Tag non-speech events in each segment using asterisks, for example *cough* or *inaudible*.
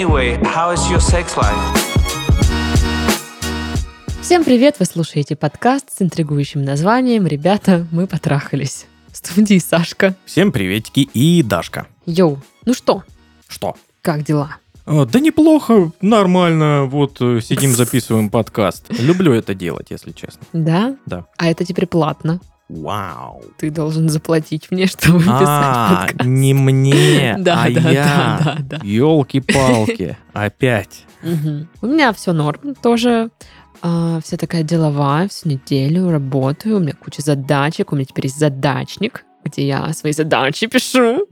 Anyway, how is your sex life? Всем привет! Вы слушаете подкаст с интригующим названием «Ребята, мы потрахались». В студии Сашка. Всем приветики и Дашка. Йоу, ну что, Что? как дела? А, Да неплохо, нормально. Вот э, сидим, записываем подкаст. Люблю это делать, если честно. Да? Да. А это теперь платно. Вау. Ты должен заплатить мне, *laughs* чтобы писать А, подкаст. не мне, *laughs* Да, а да, я. да, да. Елки-палки. *laughs* Опять. У меня все норм тоже. А, вся такая деловая, всю неделю работаю, у меня куча задачек, у меня теперь есть задачник, где я свои задачи пишу.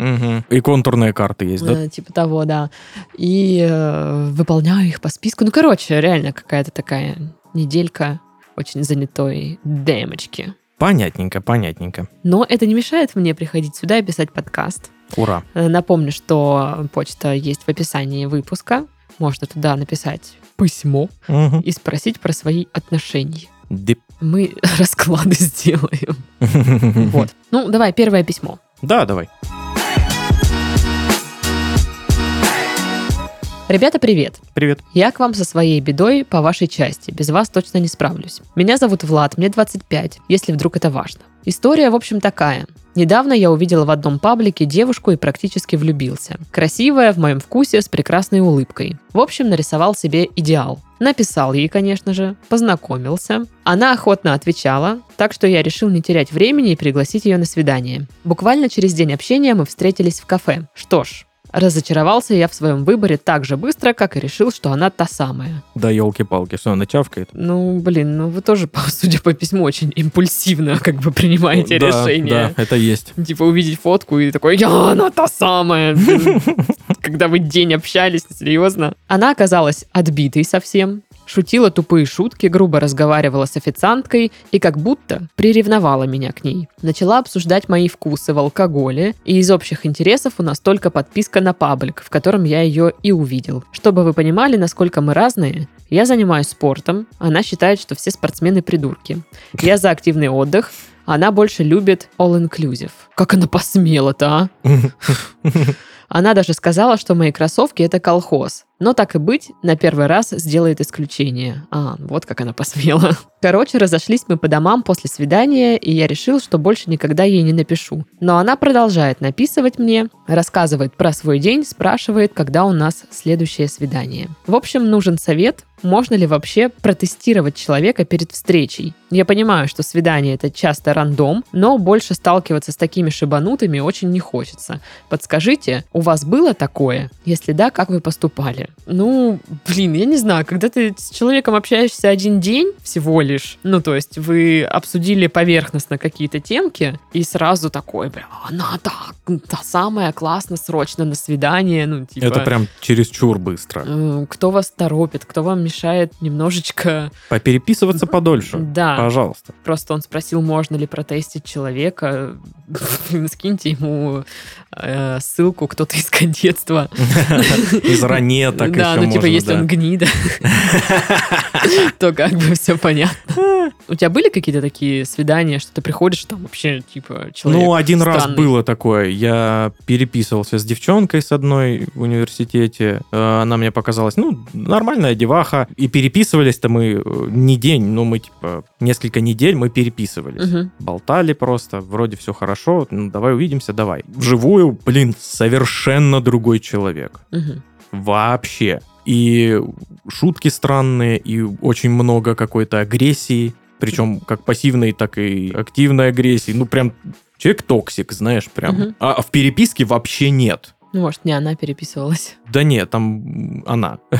И контурные карты есть, да? Э, Типа того, да. И э, выполняю их по списку. Ну, короче, реально какая-то такая неделька очень занятой демочки. Понятненько, понятненько. Но это не мешает мне приходить сюда и писать подкаст. Ура. Э, Напомню, что почта есть в описании выпуска. Можно туда написать письмо Мгм. и спросить про свои отношения. Дип. Мы *laughs* расклады сделаем. *laughs* Вот. Ну, давай, первое письмо. Да, давай. Ребята, привет. Привет. Я к вам со своей бедой по вашей части. Без вас точно не справлюсь. Меня зовут Влад, мне 25, если вдруг это важно. История, в общем, такая. Недавно я увидела в одном паблике девушку и практически влюбился. Красивая, в моем вкусе, с прекрасной улыбкой. В общем, нарисовал себе идеал. Написал ей, конечно же, познакомился. Она охотно отвечала, так что я решил не терять времени и пригласить ее на свидание. Буквально через день общения мы встретились в кафе. Что ж, разочаровался я в своем выборе так же быстро, как и решил, что она та самая. Да, елки-палки, что она чавкает? Ну, блин, ну вы тоже, судя по письму, очень импульсивно как бы принимаете Да, решение. Да, это есть. Типа увидеть фотку и такой, я, она та самая. *laughs* Когда вы день общались, серьезно. Она оказалась отбитой совсем, шутила тупые шутки, грубо разговаривала с официанткой и как будто приревновала меня к ней. Начала обсуждать мои вкусы в алкоголе, и из общих интересов у нас только подписка на паблик, в котором я ее и увидел. Чтобы вы понимали, насколько мы разные, я занимаюсь спортом, она считает, что все спортсмены придурки. Я за активный отдых, она больше любит all-inclusive. Как она посмела-то, а? *laughs* Она даже сказала, что мои кроссовки это колхоз. Но так и быть, на первый раз сделает исключение. А, вот как она посмела. *laughs* Короче, разошлись мы по домам после свидания, и я решил, что больше никогда ей не напишу. Но она продолжает написывать мне, рассказывает про свой день, спрашивает, когда у нас следующее свидание. В общем, нужен совет, можно ли вообще протестировать человека перед встречей. Я понимаю, что свидание это часто рандом, но больше сталкиваться с такими шибанутыми очень не хочется. Подскажите, у вас было такое? Если да, как вы поступали? Ну, блин, я не знаю, когда ты с человеком общаешься один день всего лишь, ну, то есть вы обсудили поверхностно какие-то темки, и сразу такой, бля, она так, та самая, классно, срочно на свидание, ну, типа... Это прям чересчур быстро. э, Кто вас торопит, кто вам мешает немножечко... Попереписываться подольше. Да, Пожалуйста. просто он спросил, можно ли протестить человека. *laughs* Скиньте ему э, ссылку кто-то из кадетства. *laughs* Из ранеток Да, еще ну типа, можно, если да. он гнида, *laughs* то как бы все понятно. У тебя были какие-то такие свидания, что ты приходишь, там вообще, типа, человек Ну, один раз было такое. Я переписывался с девчонкой с одной в университете. Э, Она мне показалась, ну, нормальная деваха. И переписывались-то мы э, не день, ну, мы, типа, несколько недель мы переписывались. Болтали просто, вроде все хорошо, ну, давай увидимся, давай. Вживую, блин, совершенно другой человек. Мгм. Вообще. И шутки странные, и очень много какой-то агрессии. Причем как пассивной, так и активной агрессии. Ну, прям человек токсик, знаешь, прям. Мгм. А в переписке вообще нет. Ну, может, не она переписывалась. Да нет, там она. *laughs*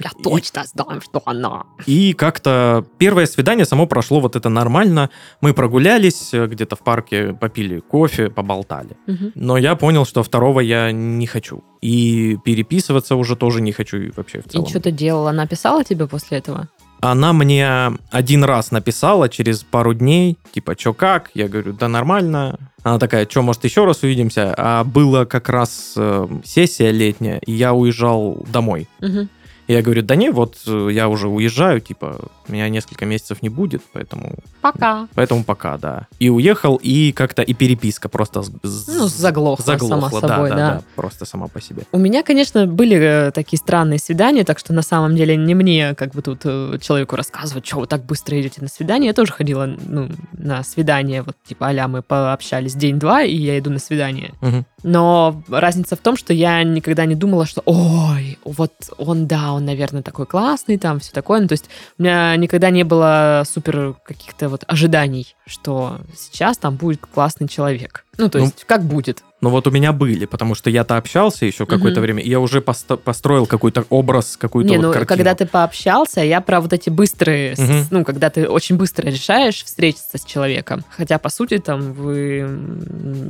Я точно знаю, что она. И как-то первое свидание само прошло вот это нормально. Мы прогулялись, э, где-то в парке попили кофе, поболтали. Мгм. Но я понял, что второго я не хочу. И переписываться уже тоже не хочу вообще в целом. И что ты делала? Она писала тебе после этого? Она мне один раз написала через пару дней, типа, чё как? Я говорю, да нормально. Она такая, что, может, еще раз увидимся? А было как раз э, сессия летняя, и я уезжал домой. Мгм. Я говорю, да не, вот э, я уже уезжаю, типа, меня несколько месяцев не будет, поэтому, Пока. поэтому пока, да. И уехал, и как-то и переписка просто Ну, заглохла, заглохла, сама да, собой, да, да. да, просто сама по себе. У меня, конечно, были э, такие странные свидания, так что на самом деле не мне как бы тут э, человеку рассказывать, что вы так быстро идете на свидание. Я тоже ходила ну, на свидание, вот типа а мы пообщались день-два, и я иду на свидание. Мгм. Но разница в том, что я никогда не думала, что ой, вот он, да, он, наверное, такой классный, там все такое. Ну, то есть у меня никогда не было супер каких-то вот ожиданий, что сейчас там будет классный человек. Ну, то Ну, есть как будет. Но вот у меня были, потому что я-то общался еще какое-то Мгм. время, и я уже посто- построил какой-то образ, какую-то Не, вот ну картину. когда ты пообщался, я про вот эти быстрые, с- Мгм. ну, когда ты очень быстро решаешь встретиться с человеком. Хотя, по сути, там вы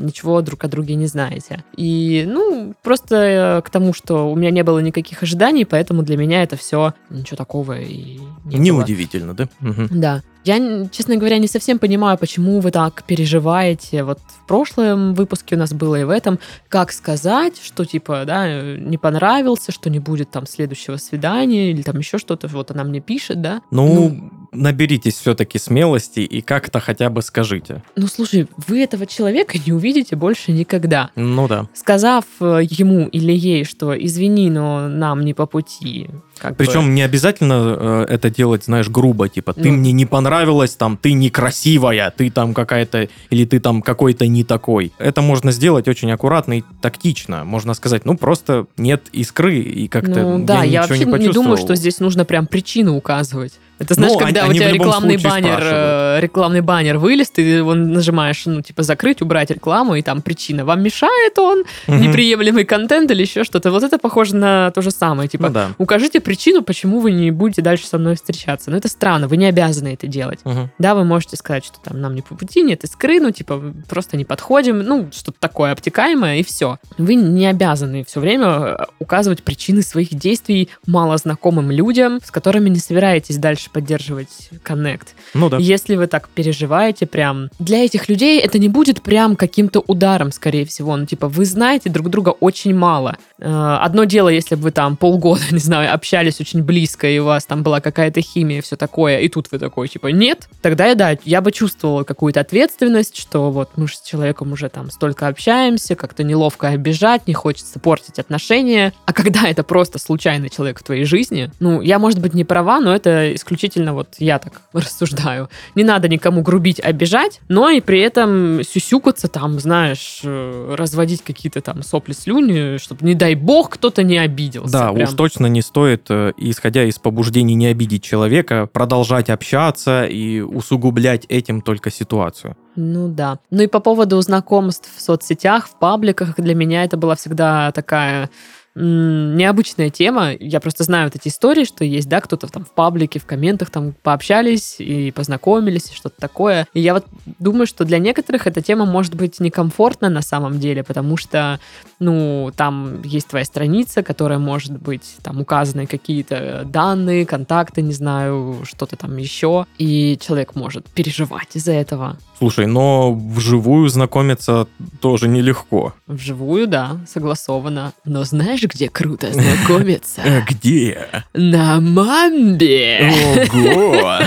ничего друг о друге не знаете. И, ну, просто э, к тому, что у меня не было никаких ожиданий, поэтому для меня это все ничего такого и не было. Неудивительно, да? Мгм. Да. Я, честно говоря, не совсем понимаю, почему вы так переживаете. Вот в прошлом выпуске у нас было и в этом. Как сказать, что типа, да, не понравился, что не будет там следующего свидания или там еще что-то. Вот она мне пишет, да. Ну, наберитесь все-таки смелости и как-то хотя бы скажите. Ну, слушай, вы этого человека не увидите больше никогда. Ну да. Сказав э, ему или ей, что извини, но нам не по пути. как бы. Причем не обязательно э, это делать, знаешь, грубо, типа, ты Ну. мне не понравилась, там, ты некрасивая, ты там какая-то, или ты там какой-то не такой. Это можно сделать очень аккуратно и тактично. Можно сказать, ну, просто нет искры, и как-то Ну да, я, ничего вообще не не, думаю, что здесь нужно прям причину указывать. Это знаешь, Ну, когда они- у тебя рекламный баннер, спрашивают. э, рекламный баннер вылез, ты его нажимаешь, ну, типа, закрыть, убрать рекламу, и там причина. Вам мешает он, Мгм. неприемлемый контент или еще что-то. Вот это похоже на то же самое. Типа, Ну да. укажите причину, почему вы не будете дальше со мной встречаться. Но это странно, вы не обязаны это делать. Мгм. Да, вы можете сказать, что там нам не по пути, нет искры, ну, типа, просто не подходим, ну, что-то такое обтекаемое, и все. Вы не обязаны все время э, указывать причины своих действий малознакомым людям, с которыми не собираетесь дальше поддерживать коннект. Ну да. Если вы так переживаете прям, для этих людей это не будет прям каким-то ударом, скорее всего. Ну, типа, вы знаете друг друга очень мало. Э, Одно дело, если бы вы там полгода, *laughs* не знаю, общались очень близко, и у вас там была какая-то химия, все такое, и тут вы такой, типа, нет, тогда я, да, я бы чувствовала какую-то ответственность, что вот мы же с человеком уже там столько общаемся, как-то неловко обижать, не хочется портить отношения. А когда это просто случайный человек в твоей жизни, ну, я, может быть, не права, но это исключительно вот я так *laughs* рассуждаю. Не надо никому грубить, обижать, но и при этом сюсюкаться там, знаешь, э, разводить какие-то там сопли-слюни, чтобы, не дай бог, кто-то не обиделся. Да, Прям. уж точно не стоит, э, исходя из побуждений не обидеть человека, продолжать общаться и усугублять этим только ситуацию. Ну да. Ну и по поводу знакомств в соцсетях, в пабликах, для меня это была всегда такая необычная тема. Я просто знаю вот эти истории, что есть, да, кто-то там в паблике, в комментах там пообщались и познакомились, и что-то такое. И я вот думаю, что для некоторых эта тема может быть некомфортна на самом деле, потому что, ну, там есть твоя страница, которая может быть, там указаны какие-то данные, контакты, не знаю, что-то там еще, и человек может переживать из-за этого. Слушай, но вживую знакомиться тоже нелегко. Вживую, да, согласовано. Но знаешь, где круто знакомиться? Э, Где? На мамбе! Ого!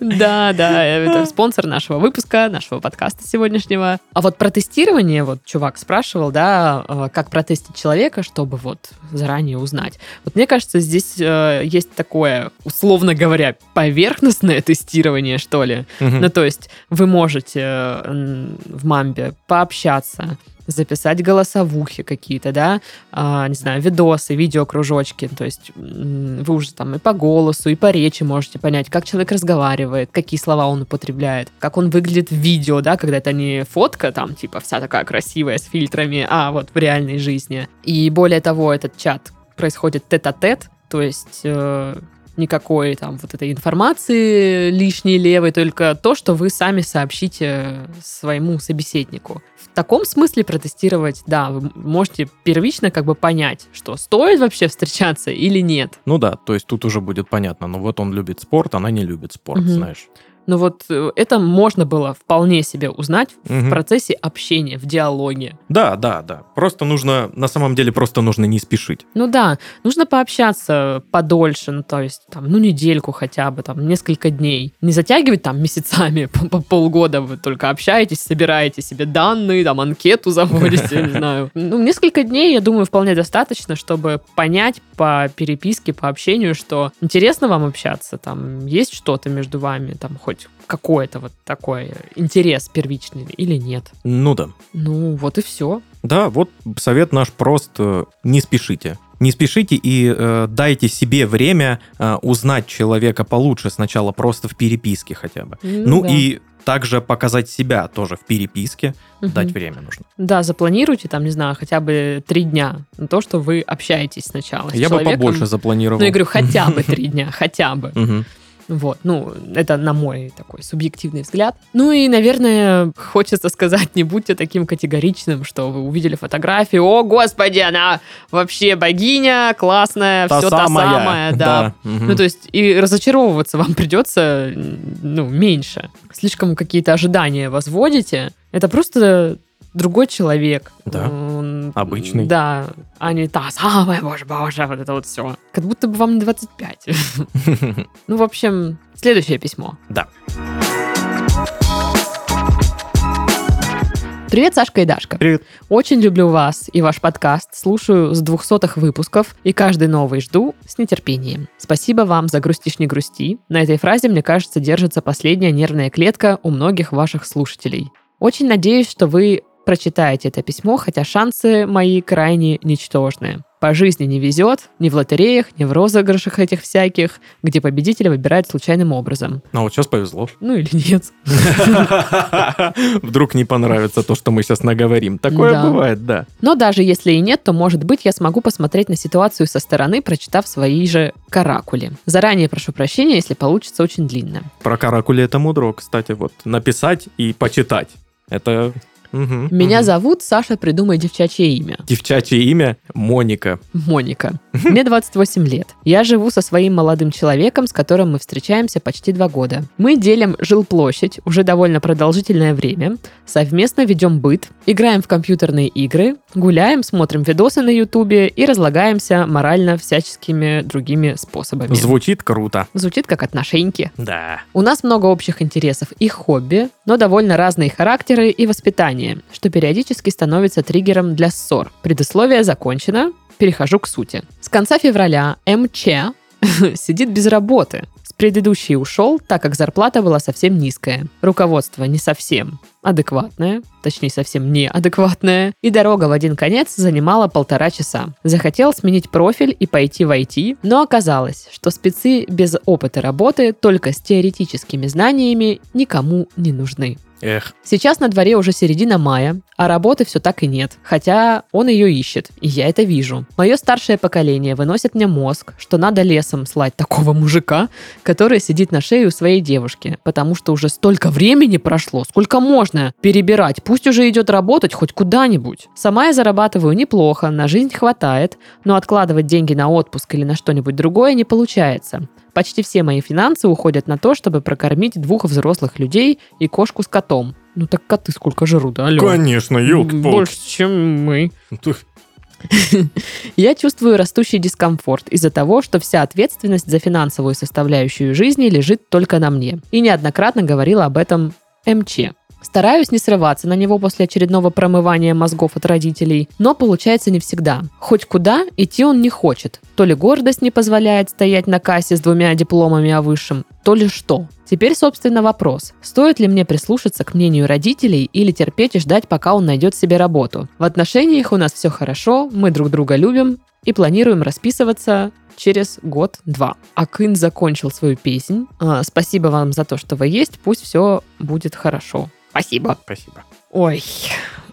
Да, да, это спонсор нашего выпуска, нашего подкаста сегодняшнего. А вот про тестирование, вот чувак спрашивал, да, э, как протестить человека, чтобы вот заранее узнать. Вот мне кажется, здесь э, есть такое, условно говоря, поверхностное тестирование, что ли. Ну, то есть вы можете в мамбе пообщаться, записать голосовухи какие-то, да, а, не знаю, видосы, видеокружочки, то есть вы уже там и по голосу, и по речи можете понять, как человек разговаривает, какие слова он употребляет, как он выглядит в видео, да, когда это не фотка там, типа, вся такая красивая с фильтрами, а вот в реальной жизни. И более того, этот чат происходит тет-а-тет, то есть э, никакой там вот этой информации лишней левой, только то, что вы сами сообщите своему собеседнику. В таком смысле протестировать, да, вы можете первично как бы понять, что стоит вообще встречаться или нет. Ну да, то есть тут уже будет понятно, ну вот он любит спорт, она не любит спорт, Мгм. знаешь. Но вот э, это можно было вполне себе узнать в Мгм. процессе общения, в диалоге. Да, да, да. Просто нужно, на самом деле, просто нужно не спешить. Ну да, нужно пообщаться подольше, ну то есть там, ну недельку хотя бы, там несколько дней. Не затягивать там месяцами, *laughs* по полгода вы только общаетесь, собираете себе данные, там анкету заводите, не *laughs* знаю. Ну несколько дней, я думаю, вполне достаточно, чтобы понять по переписке, по общению, что интересно вам общаться, там есть что-то между вами, там хоть какой-то вот такой интерес первичный или нет. Ну да. Ну вот и все. Да, вот совет наш прост. э, Не спешите. Не спешите и э, дайте себе время э, узнать человека получше сначала просто в переписке хотя бы. Ну, да. и также показать себя тоже в переписке. Мгм. Дать время нужно. Да, запланируйте там, не знаю, хотя бы три дня на то, что вы общаетесь сначала Я бы человеком. побольше запланировал. Ну, я говорю, хотя бы *laughs* три дня, хотя бы. Вот, ну, это на мой такой субъективный взгляд. Ну и, наверное, хочется сказать, не будьте таким категоричным, что вы увидели фотографию, о, господи, она вообще богиня, классная, все та самая, *laughs* да. мгм. Ну, то есть, и разочаровываться вам придется, ну, меньше. Слишком какие-то ожидания возводите. Это просто другой человек. Да. Он- Обычный. Да, а не та самая, боже, боже, вот это вот все. Как будто бы вам не 25. *laughs* Ну, в общем, следующее письмо. Да. Привет, Сашка и Дашка. Привет. Очень люблю вас и ваш подкаст. Слушаю с двухсотых выпусков и каждый новый жду с нетерпением. Спасибо вам за грустишь не грусти. На этой фразе, мне кажется, держится последняя нервная клетка у многих ваших слушателей. Очень надеюсь, что вы прочитаете это письмо, хотя шансы мои крайне ничтожные. По жизни не везет, ни в лотереях, ни в розыгрышах этих всяких, где победителя выбирают случайным образом. Ну вот сейчас повезло. *laughs* Ну или нет. *laughs* Вдруг не понравится то, что мы сейчас наговорим. Такое бывает, да. Но даже если и нет, то, может быть, я смогу посмотреть на ситуацию со стороны, прочитав свои же каракули. Заранее прошу прощения, если получится очень длинно. Про каракули это мудро, кстати, вот написать и почитать. Это мгм, Меня мгм. зовут Саша, придумай девчачье имя. девчачье имя Моника. Моника. *laughs* Мне 28 лет. Я живу со своим молодым человеком, с которым мы встречаемся почти два года. Мы делим жилплощадь уже довольно продолжительное время, совместно ведем быт, играем в компьютерные игры, гуляем, смотрим видосы на ютубе и разлагаемся морально всяческими другими способами. Звучит круто. Звучит как отношеньки. Да. У нас много общих интересов и хобби, но довольно разные характеры и воспитание, что периодически становится триггером для ссор. Предисловие закончено, перехожу к сути. С конца февраля МЧ *laughs* сидит без работы. С предыдущей ушел, так как зарплата была совсем низкая. Руководство не совсем адекватное, точнее совсем неадекватное, и дорога в один конец занимала полтора часа. Захотел сменить профиль и пойти в IT, но оказалось, что спецы без опыта работы только с теоретическими знаниями никому не нужны. Эх, Сейчас на дворе уже середина мая, а работы все так и нет, хотя он ее ищет, и я это вижу. Мое старшее поколение выносит мне мозг, что надо лесом слать такого мужика, который сидит на шее у своей девушки, потому что уже столько времени прошло, сколько можно перебирать, пусть уже идет работать хоть куда-нибудь. Сама я зарабатываю неплохо, на жизнь хватает, но откладывать деньги на отпуск или на что-нибудь другое не получается. Почти все мои финансы уходят на то, чтобы прокормить двух взрослых людей и кошку с котом. Ну так коты сколько жрут, алло. конечно, Больше, чем мы. *laughs* Я чувствую растущий дискомфорт из-за того, что вся ответственность за финансовую составляющую жизни лежит только на мне. И неоднократно говорила об этом МЧ. Стараюсь не срываться на него после очередного промывания мозгов от родителей, но получается не всегда. Хоть куда идти он не хочет. То ли гордость не позволяет стоять на кассе с двумя дипломами о высшем, то ли что. Теперь, собственно, вопрос. Стоит ли мне прислушаться к мнению родителей или терпеть и ждать, пока он найдет себе работу? В отношениях у нас все хорошо, мы друг друга любим и планируем расписываться через год-два. Акын закончил свою песнь. А, спасибо вам за то, что вы есть. Пусть все будет хорошо. Спасибо. Спасибо. Ой,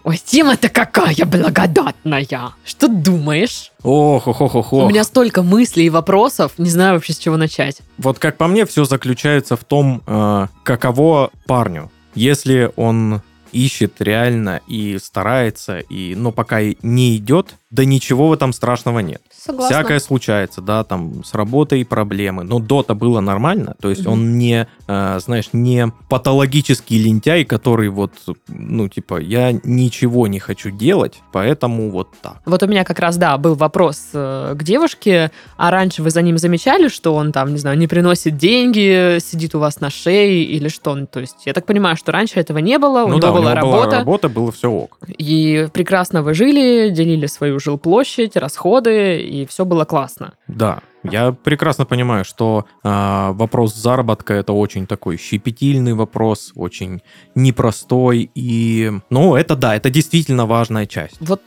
ой, тема-то какая благодатная. Что думаешь? Ох, ох, ох, ох, У меня столько мыслей и вопросов, не знаю вообще с чего начать. Вот как по мне, все заключается в том, э, каково парню. Если он ищет реально и старается, и, но пока не идет да ничего в этом страшного нет. Согласна. Всякое случается, да, там с работой проблемы. Но до-то было нормально. То есть Мгм. он не, э, знаешь, не патологический лентяй, который вот, ну, типа, я ничего не хочу делать, поэтому вот так. Вот у меня как раз, да, был вопрос э, к девушке, а раньше вы за ним замечали, что он там, не знаю, не приносит деньги, сидит у вас на шее или что? Ну, То есть я так понимаю, что раньше этого не было, у ну него да, у была него была работа, работа, было все ок. и прекрасно вы жили, делили свою жилплощадь, расходы, и все было классно. Да, я прекрасно понимаю, что а, вопрос заработка это очень такой щепетильный вопрос, очень непростой. И, ну, это да, это действительно важная часть. Вот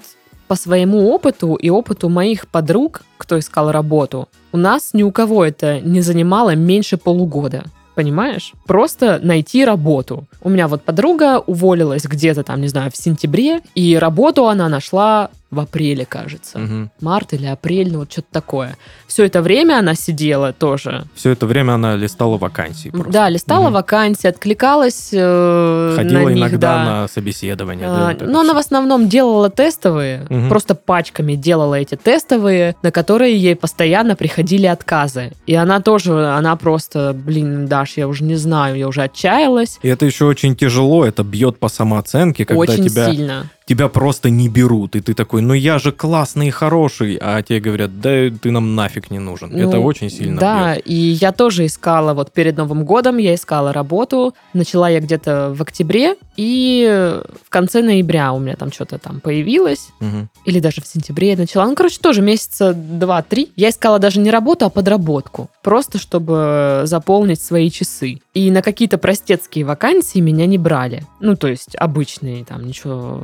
по своему опыту и опыту моих подруг, кто искал работу, у нас ни у кого это не занимало меньше полугода. Понимаешь? Просто найти работу. У меня вот подруга уволилась где-то там, не знаю, в сентябре, и работу она нашла в апреле, кажется. Мгм. Март или апрель, ну вот что-то такое. Все это время она сидела тоже. Все это время она листала вакансии. просто. Да, листала Мгм. вакансии, откликалась э, Ходила на них, иногда да. на собеседование. да, А, это Но она в основном делала тестовые, Мгм. просто пачками делала эти тестовые, на которые ей постоянно приходили отказы. И она тоже, она просто, блин, Даш, я уже не знаю, я уже отчаялась. И это еще очень тяжело, это бьет по самооценке, когда Очень тебя, сильно. Тебя просто не берут, и ты такой, ну я же классный и хороший, а тебе говорят, да ты нам нафиг не нужен. это Ну, очень сильно Да, бьет. и я тоже искала, вот перед Новым годом я искала работу. Начала я где-то в октябре, и в конце ноября у меня там что-то там появилось. Мгм. или даже в сентябре я начала. Ну, короче, тоже месяца два-три. Я искала даже не работу, а подработку. Просто чтобы заполнить свои часы. И на какие-то простецкие вакансии меня не брали. Ну, то есть обычные, там, ничего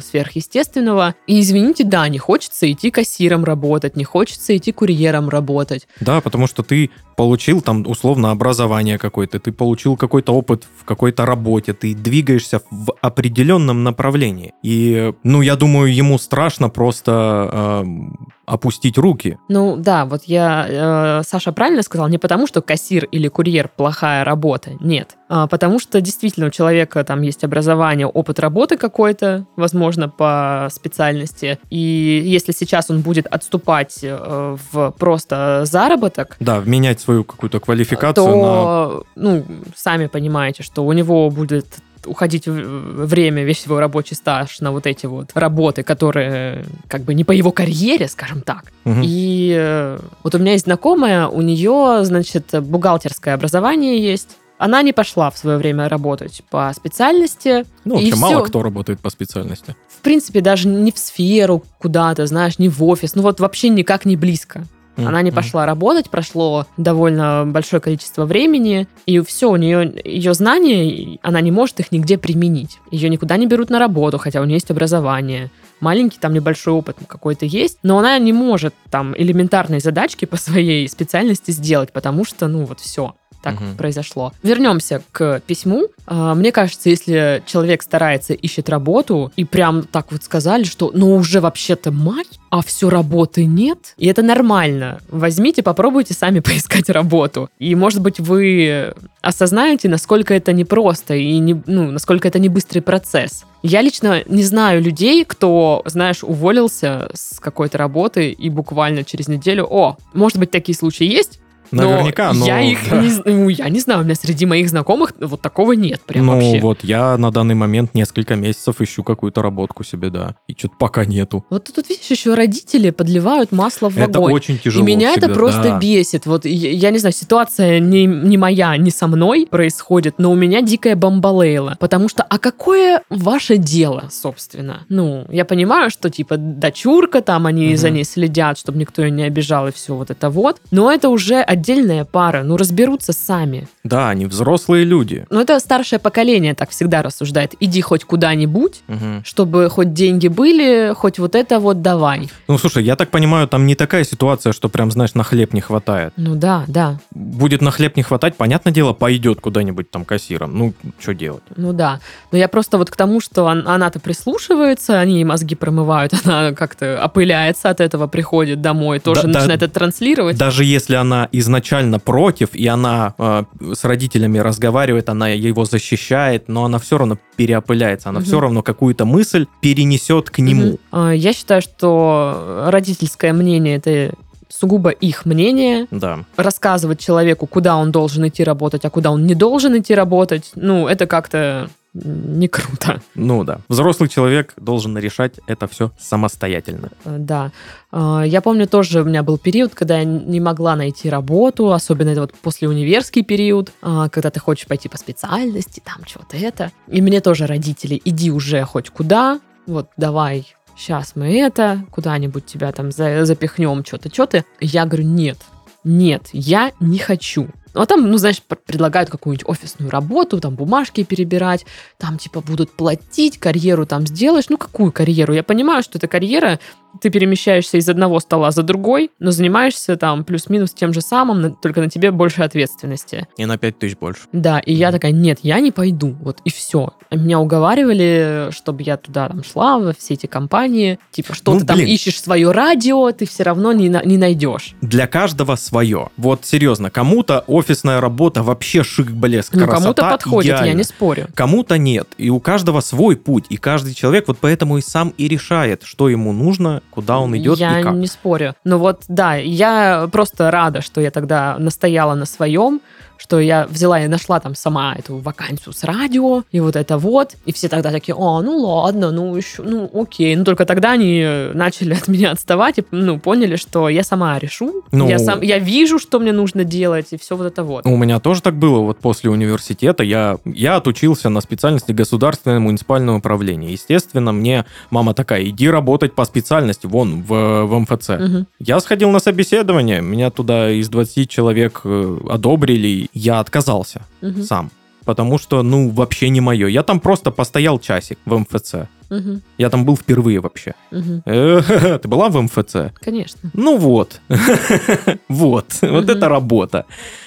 сверхъестественного. И, извините, да, не хочется идти кассиром работать, не хочется идти курьером работать. Да, потому что ты получил там условно образование какое-то, ты получил какой-то опыт в какой-то работе, ты двигаешься в определенном направлении. И, ну, я думаю, ему страшно просто эм, опустить руки. Ну да, вот я, э, Саша правильно сказал, не потому что кассир или курьер плохая работа, нет, а потому что действительно у человека там есть образование, опыт работы какой-то, возможно, по специальности, и если сейчас он будет отступать э, в просто заработок, Да, менять свою какую-то квалификацию на... то, ну, сами понимаете, что у него будет уходить время, весь его рабочий стаж на вот эти вот работы, которые как бы не по его карьере, скажем так. Мгм. И э, вот у меня есть знакомая, у нее, значит, бухгалтерское образование есть. Она не пошла в свое время работать по специальности. Ну, вообще мало кто работает по специальности. В принципе, даже не в сферу куда-то, знаешь, не в офис. Ну вот вообще никак не близко. Она не пошла работать, прошло довольно большое количество времени, и все, у нее ее знания, она не может их нигде применить. Ее никуда не берут на работу, хотя у нее есть образование. Маленький там небольшой опыт какой-то есть, но она не может там элементарные задачки по своей специальности сделать, потому что, ну вот все. Так Мгм. произошло. Вернемся к письму. А, Мне кажется, если человек старается, ищет работу, и прям так вот сказали, что ну уже вообще-то май, а все работы нет, и это нормально. Возьмите, попробуйте сами *laughs* поискать работу. И, может быть, вы осознаете, насколько это непросто и не, ну, насколько это не быстрый процесс. Я лично не знаю людей, кто, знаешь, уволился с какой-то работы и буквально через неделю, о, может быть, такие случаи есть, Наверняка, но... я их да. не, ну, я не знаю, у меня среди моих знакомых вот такого нет прям ну, вообще. вот я на данный момент несколько месяцев ищу какую-то работку себе, да. И что-то пока нету. Вот тут, видишь, еще родители подливают масло в Это огонь. очень тяжело И меня это всегда, просто да. бесит. Вот я, я не знаю, ситуация не, не моя, не со мной происходит, но у меня дикая бомбалейла. Потому что, а какое ваше дело, собственно? Ну, я понимаю, что типа дочурка, там они Мгм. за ней следят, чтобы никто ее не обижал и все вот это вот. Но это уже отдельная пара, ну разберутся сами. Да, они взрослые люди. Но это старшее поколение так всегда рассуждает. Иди хоть куда-нибудь, Мгм. чтобы хоть деньги были, хоть вот это вот давай. Ну, слушай, я так понимаю, там не такая ситуация, что прям, знаешь, на хлеб не хватает. Ну да, да. Будет на хлеб не хватать, понятное дело, пойдет куда-нибудь там кассиром. Ну, что делать? Ну да. Но я просто вот к тому, что он- она-то прислушивается, они ей мозги промывают, *laughs* она как-то опыляется от этого, приходит домой, тоже Да- да- начинает это транслировать. Даже если она из изначально против, и она э, с родителями разговаривает, она его защищает, но она все равно переопыляется, она Мгм. все равно какую-то мысль перенесет к нему. А, Я считаю, что родительское мнение это сугубо их мнение. Да. Рассказывать человеку, куда он должен идти работать, а куда он не должен идти работать, ну, это как-то не круто. Ну да. Взрослый человек должен решать это все самостоятельно. Э, Да. А, Я помню тоже, у меня был период, когда я не могла найти работу, особенно это вот после универский период, а, когда ты хочешь пойти по специальности, там что-то это. И мне тоже родители, иди уже хоть куда, вот давай, сейчас мы это, куда-нибудь тебя там за- запихнем, что-то, что-то. Я говорю, нет, нет, я не хочу. Ну, а там, ну, знаешь, пр- предлагают какую-нибудь офисную работу, там бумажки перебирать, там, типа, будут платить, карьеру там сделаешь. Ну, какую карьеру? Я понимаю, что это карьера, ты перемещаешься из одного стола за другой, но занимаешься там плюс-минус тем же самым, только на тебе больше ответственности. И на 5 тысяч больше. Да, и я такая, нет, я не пойду, вот и все. Меня уговаривали, чтобы я туда там шла, во все эти компании, типа, что Ну, ты там блин. ищешь свое радио, ты все равно не, не найдешь. Для каждого свое. Вот серьезно, кому-то офисная работа вообще шик, блеск, Ну, красота, кому-то подходит, я идеально. не спорю. Кому-то нет. И у каждого свой путь. И каждый человек вот поэтому и сам и решает, что ему нужно, куда он идет Я и как. не спорю. Но вот, да, я просто рада, что я тогда настояла на своем, что я взяла и нашла там сама эту вакансию с радио, и вот это вот. И все тогда такие, а, ну ладно, ну еще, ну окей. Ну только тогда они начали от меня отставать и, ну, поняли, что я сама решу. Ну. Я, сам, я вижу, что мне нужно делать, и все вот это вот. У меня тоже так было вот после университета. Я, я отучился на специальности государственное муниципальное управление. Естественно, мне мама такая, иди работать по специальности, вон, в, в МФЦ. Мгм. Я сходил на собеседование, меня туда из 20 человек э, одобрили, я отказался Мгм. сам. Потому что, ну, вообще не мое. Я там просто постоял часик в МФЦ. Мгм. Я там был впервые вообще. Э, *laughs* Ты была в МФЦ? Конечно. Ну вот. *laughs* Вот. Вот это работа.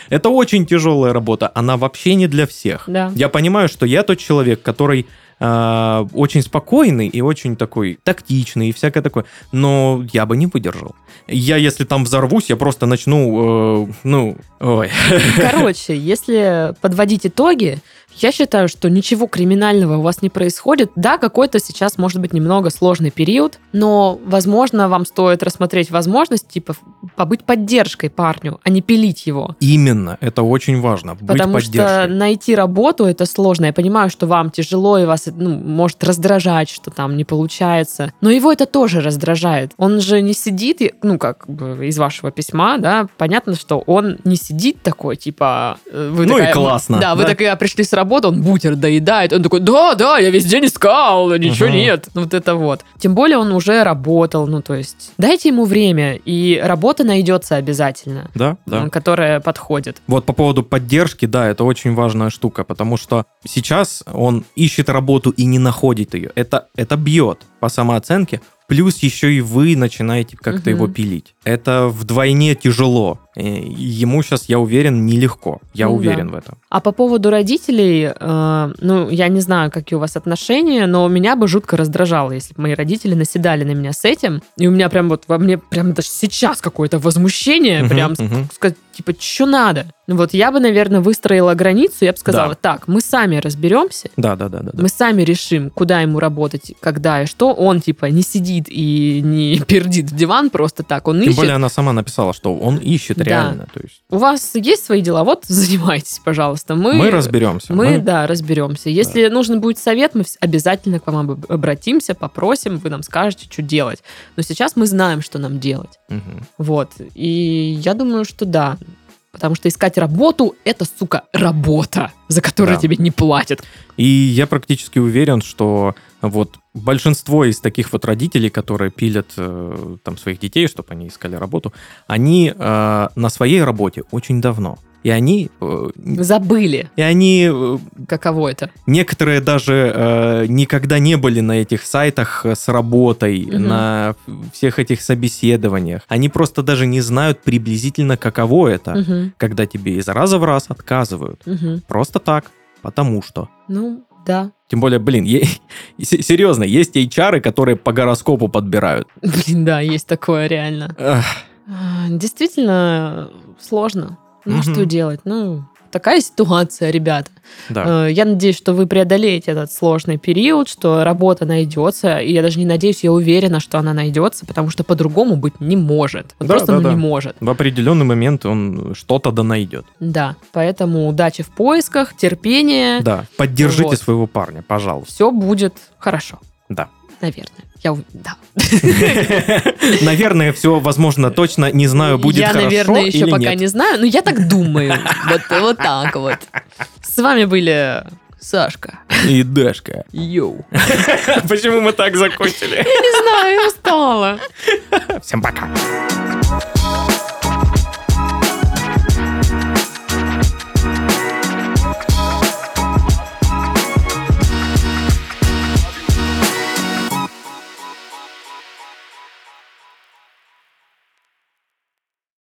Это очень тяжелая работа. Она вообще не для всех. Да. Я понимаю, что я тот человек, который а, очень спокойный и очень такой тактичный и всякое такое, но я бы не выдержал. Я, если там взорвусь, я просто начну, э, ну, ой. Короче, если подводить итоги, я считаю, что ничего криминального у вас не происходит. Да, какой-то сейчас может быть немного сложный период, но, возможно, вам стоит рассмотреть возможность, типа, побыть поддержкой парню, а не пилить его. Именно, это очень важно, быть Потому что поддержкой. найти работу это сложно. Я понимаю, что вам тяжело и вас ну, может раздражать, что там не получается. Но его это тоже раздражает. Он же не сидит, и- ну, как из вашего письма, да, понятно, что он не сидит такой, типа... э, Вы Ну и такая, классно, Да, вы да? такая пришли с работы, он бутер доедает. Он такой, да, да, я весь день искал, ничего Ага. нет. Ну, Вот это вот. Тем более он уже работал, ну, то есть дайте ему время, и работа найдется обязательно, Да, да. м, которая подходит. Вот по поводу поддержки, да, это очень важная штука, потому что сейчас он ищет работу и не находит ее. Это, это бьет по самооценке, плюс еще и вы начинаете как-то Мгм. его пилить. Это вдвойне тяжело. Ему сейчас, я уверен, нелегко. Я Ну да. уверен в этом. А по поводу родителей, э, ну, я не знаю, какие у вас отношения, но меня бы жутко раздражало, если бы мои родители наседали на меня с этим, и у меня прям вот во мне прям даже сейчас какое-то возмущение, Мгм, прям мгм. сказать, типа, что надо? Ну Вот я бы, наверное, выстроила границу, я бы сказала, Да. так, мы сами разберемся, Да, да, да, да. да. мы сами решим, куда ему работать, когда и что. Он, типа, не сидит и не *laughs* пердит в диван просто так, он Тем ищет. более она сама написала, что он ищет Да. реально. То есть У вас есть свои дела, вот *laughs* занимайтесь, пожалуйста. Мы, мы, разберемся. Мы, да, разберемся. Если нужен будет совет, мы обязательно к вам об- обратимся, попросим, вы нам скажете, что делать. Но сейчас мы знаем, что нам делать. Мгм. Вот. И я думаю, что да. Потому что искать работу – это, сука, работа, за которую Да. тебе не платят. И я практически уверен, что вот большинство из таких вот родителей, которые пилят э, там своих детей, чтобы они искали работу, они э, на своей работе очень давно. И они, э, Забыли, и они э, каково это. некоторые даже э, никогда не были на этих сайтах э, с работой, Мгм. на всех этих собеседованиях. Они просто даже не знают приблизительно, каково это, Мгм, когда тебе из раза в раз отказывают. мгм. Просто так, потому что. Ну, да. Тем более, блин, е- *laughs* серьезно, есть HR, которые по гороскопу подбирают. Блин, да, есть такое реально. Эх, А, Действительно сложно. Ну, что делать? Ну, такая ситуация, ребята. Да. Э, Я надеюсь, что вы преодолеете этот сложный период, что работа найдется. И я даже не надеюсь, я уверена, что она найдется, потому что по-другому быть не может. Вот Да, Просто да, ну, да. не может. В определенный момент он что-то да найдет. Да. Поэтому удачи в поисках, терпения. Да. Поддержите Вот. своего парня, пожалуйста. Все будет хорошо. Да. Наверное. Я, да. *laughs* Наверное, все, возможно, точно не знаю, будет я, хорошо наверное, еще или пока нет. не знаю, но я так думаю. Вот, вот так вот. С вами были Сашка. И Дашка. Йоу. *laughs* Почему мы так закончили? Не знаю, я устала. Всем пока.